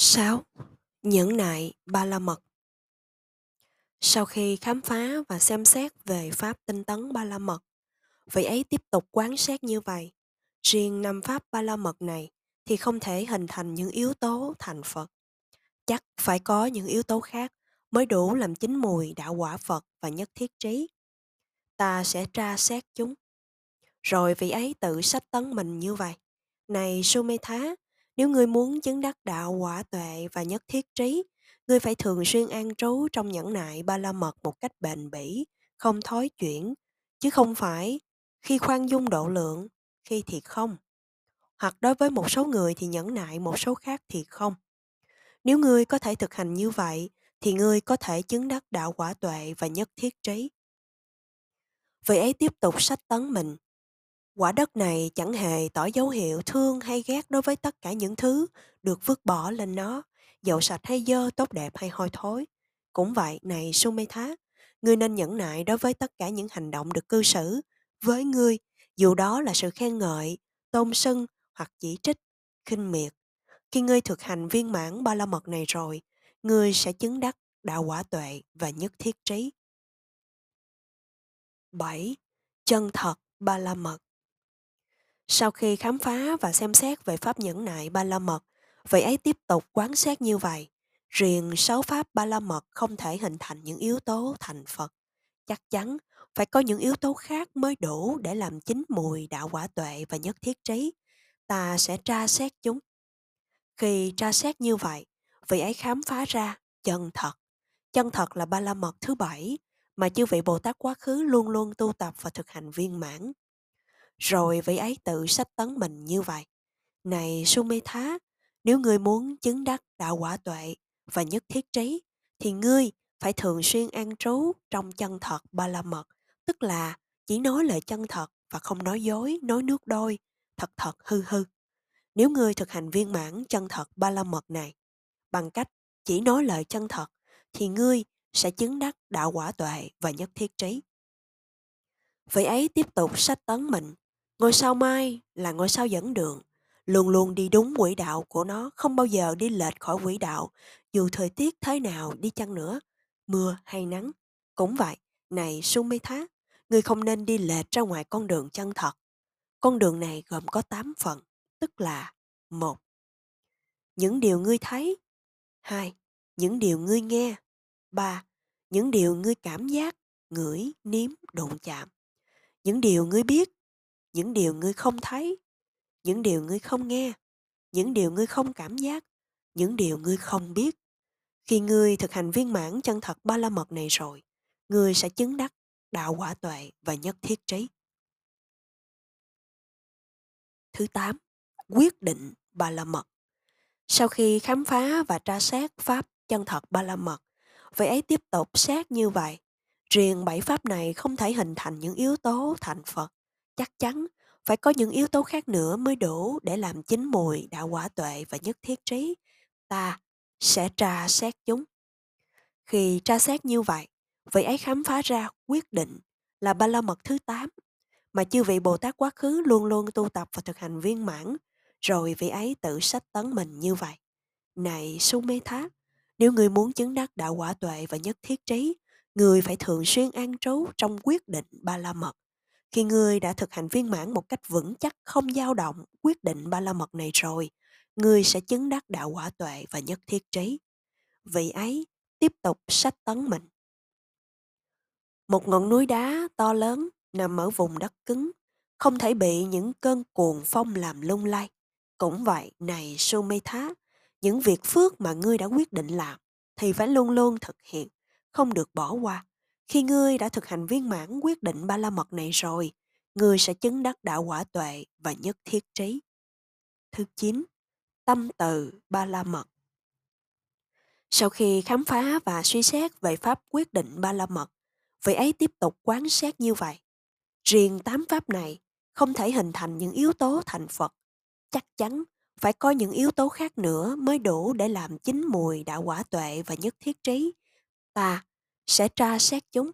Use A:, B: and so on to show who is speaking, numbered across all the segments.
A: 6. Nhẫn nại ba la mật Sau khi khám phá và xem xét về pháp tinh tấn ba la mật, vị ấy tiếp tục quán sát như vậy. Riêng năm pháp ba la mật này thì không thể hình thành những yếu tố thành Phật. Chắc phải có những yếu tố khác mới đủ làm chín mùi đạo quả Phật và nhất thiết trí. Ta sẽ tra xét chúng. Rồi vị ấy tự sách tấn mình như vậy. Này Sumetha, nếu ngươi muốn chứng đắc đạo quả tuệ và nhất thiết trí, ngươi phải thường xuyên an trú trong nhẫn nại ba la mật một cách bền bỉ, không thói chuyển, chứ không phải khi khoan dung độ lượng, khi thì không. Hoặc đối với một số người thì nhẫn nại một số khác thì không. Nếu ngươi có thể thực hành như vậy, thì ngươi có thể chứng đắc đạo quả tuệ và nhất thiết trí. Vị ấy tiếp tục sách tấn mình, Quả đất này chẳng hề tỏ dấu hiệu thương hay ghét đối với tất cả những thứ được vứt bỏ lên nó, dầu sạch hay dơ, tốt đẹp hay hôi thối. Cũng vậy, này Sumetha, ngươi nên nhẫn nại đối với tất cả những hành động được cư xử với ngươi, dù đó là sự khen ngợi, tôn sưng hoặc chỉ trích, khinh miệt. Khi ngươi thực hành viên mãn ba la mật này rồi, ngươi sẽ chứng đắc đạo quả tuệ và nhất thiết trí. 7. Chân thật ba la mật sau khi khám phá và xem xét về pháp nhẫn nại ba la mật, vị ấy tiếp tục quán xét như vậy. Riêng sáu pháp ba la mật không thể hình thành những yếu tố thành Phật. Chắc chắn phải có những yếu tố khác mới đủ để làm chính mùi đạo quả tuệ và nhất thiết trí. Ta sẽ tra xét chúng. Khi tra xét như vậy, vị ấy khám phá ra chân thật. Chân thật là ba la mật thứ bảy mà chư vị Bồ Tát quá khứ luôn luôn tu tập và thực hành viên mãn rồi vị ấy tự sách tấn mình như vậy. Này Sumetha, nếu ngươi muốn chứng đắc đạo quả tuệ và nhất thiết trí, thì ngươi phải thường xuyên an trú trong chân thật ba la mật, tức là chỉ nói lời chân thật và không nói dối, nói nước đôi, thật thật hư hư. Nếu ngươi thực hành viên mãn chân thật ba la mật này bằng cách chỉ nói lời chân thật, thì ngươi sẽ chứng đắc đạo quả tuệ và nhất thiết trí. Vị ấy tiếp tục sách tấn mình Ngôi sao mai là ngôi sao dẫn đường, luôn luôn đi đúng quỹ đạo của nó, không bao giờ đi lệch khỏi quỹ đạo, dù thời tiết thế nào đi chăng nữa, mưa hay nắng. Cũng vậy, này Sumitha, người không nên đi lệch ra ngoài con đường chân thật. Con đường này gồm có 8 phần, tức là một Những điều ngươi thấy 2. Những điều ngươi nghe 3. Những điều ngươi cảm giác, ngửi, nếm, đụng chạm Những điều ngươi biết những điều ngươi không thấy, những điều ngươi không nghe, những điều ngươi không cảm giác, những điều ngươi không biết. Khi ngươi thực hành viên mãn chân thật ba la mật này rồi, ngươi sẽ chứng đắc đạo quả tuệ và nhất thiết trí. Thứ tám, quyết định ba la mật. Sau khi khám phá và tra xét pháp chân thật ba la mật vậy ấy tiếp tục xét như vậy. Riêng bảy pháp này không thể hình thành những yếu tố thành phật chắc chắn phải có những yếu tố khác nữa mới đủ để làm chín mùi đạo quả tuệ và nhất thiết trí. Ta sẽ tra xét chúng. Khi tra xét như vậy vị ấy khám phá ra quyết định là ba la mật thứ 8 mà chư vị Bồ Tát quá khứ luôn luôn tu tập và thực hành viên mãn, rồi vị ấy tự sách tấn mình như vậy. Này Sumetha, nếu người muốn chứng đắc đạo quả tuệ và nhất thiết trí, người phải thường xuyên an trú trong quyết định ba la mật khi ngươi đã thực hành viên mãn một cách vững chắc không dao động quyết định ba la mật này rồi, ngươi sẽ chứng đắc đạo quả tuệ và nhất thiết trí. Vị ấy tiếp tục sách tấn mình. Một ngọn núi đá to lớn nằm ở vùng đất cứng, không thể bị những cơn cuồng phong làm lung lay. Cũng vậy, này Sumetha, những việc phước mà ngươi đã quyết định làm thì phải luôn luôn thực hiện, không được bỏ qua. Khi ngươi đã thực hành viên mãn quyết định ba la mật này rồi, ngươi sẽ chứng đắc đạo quả tuệ và nhất thiết trí. Thứ 9. Tâm từ ba la mật Sau khi khám phá và suy xét về pháp quyết định ba la mật, vị ấy tiếp tục quán xét như vậy. Riêng tám pháp này không thể hình thành những yếu tố thành Phật. Chắc chắn phải có những yếu tố khác nữa mới đủ để làm chín mùi đạo quả tuệ và nhất thiết trí. Ta sẽ tra xét chúng.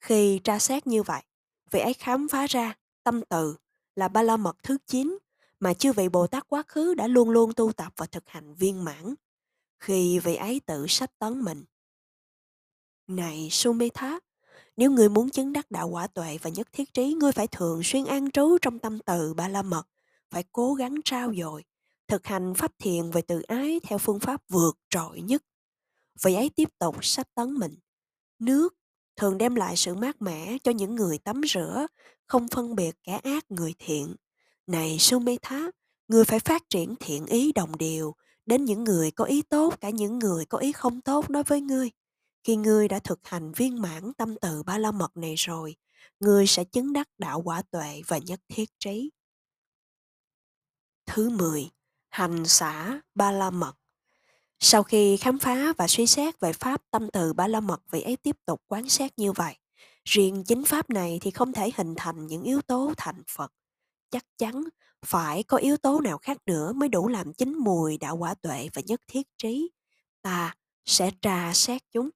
A: Khi tra xét như vậy, vị ấy khám phá ra tâm từ là ba la mật thứ 9 mà chư vị Bồ Tát quá khứ đã luôn luôn tu tập và thực hành viên mãn. khi vị ấy tự sách tấn mình. Này Sumetha, nếu ngươi muốn chứng đắc đạo quả tuệ và nhất thiết trí, ngươi phải thường xuyên an trú trong tâm từ ba la mật, phải cố gắng trao dồi, thực hành pháp thiền về tự ái theo phương pháp vượt trội nhất. Vị ấy tiếp tục sách tấn mình. Nước thường đem lại sự mát mẻ cho những người tắm rửa, không phân biệt kẻ ác người thiện. Này Sumetha, người phải phát triển thiện ý đồng điều đến những người có ý tốt cả những người có ý không tốt đối với ngươi. Khi ngươi đã thực hành viên mãn tâm từ ba la mật này rồi, ngươi sẽ chứng đắc đạo quả tuệ và nhất thiết trí. Thứ 10. Hành xã ba la mật sau khi khám phá và suy xét về pháp tâm từ ba la mật vị ấy tiếp tục quán sát như vậy. Riêng chính pháp này thì không thể hình thành những yếu tố thành Phật. Chắc chắn phải có yếu tố nào khác nữa mới đủ làm chính mùi đạo quả tuệ và nhất thiết trí. Ta sẽ tra xét chúng.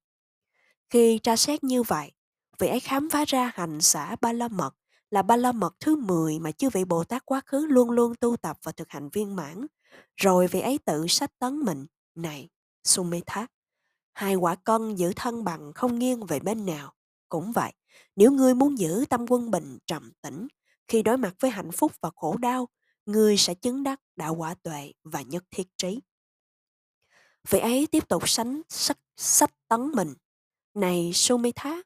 A: Khi tra xét như vậy, vị ấy khám phá ra hành xã ba la mật là ba la mật thứ 10 mà chư vị Bồ Tát quá khứ luôn luôn tu tập và thực hành viên mãn. Rồi vị ấy tự sách tấn mình này, Sumetha, hai quả cân giữ thân bằng không nghiêng về bên nào. Cũng vậy, nếu ngươi muốn giữ tâm quân bình trầm tĩnh, khi đối mặt với hạnh phúc và khổ đau, ngươi sẽ chứng đắc đạo quả tuệ và nhất thiết trí. Vị ấy tiếp tục sánh sách, sách tấn mình. Này Sumitha,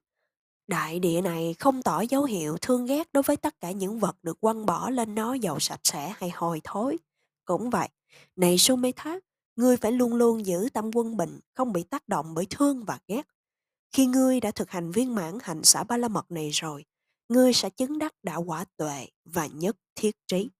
A: đại địa này không tỏ dấu hiệu thương ghét đối với tất cả những vật được quăng bỏ lên nó dầu sạch sẽ hay hôi thối. Cũng vậy, này Sumitha Ngươi phải luôn luôn giữ tâm quân bình, không bị tác động bởi thương và ghét. Khi ngươi đã thực hành viên mãn hạnh xã ba la mật này rồi, ngươi sẽ chứng đắc đạo quả tuệ và nhất thiết trí.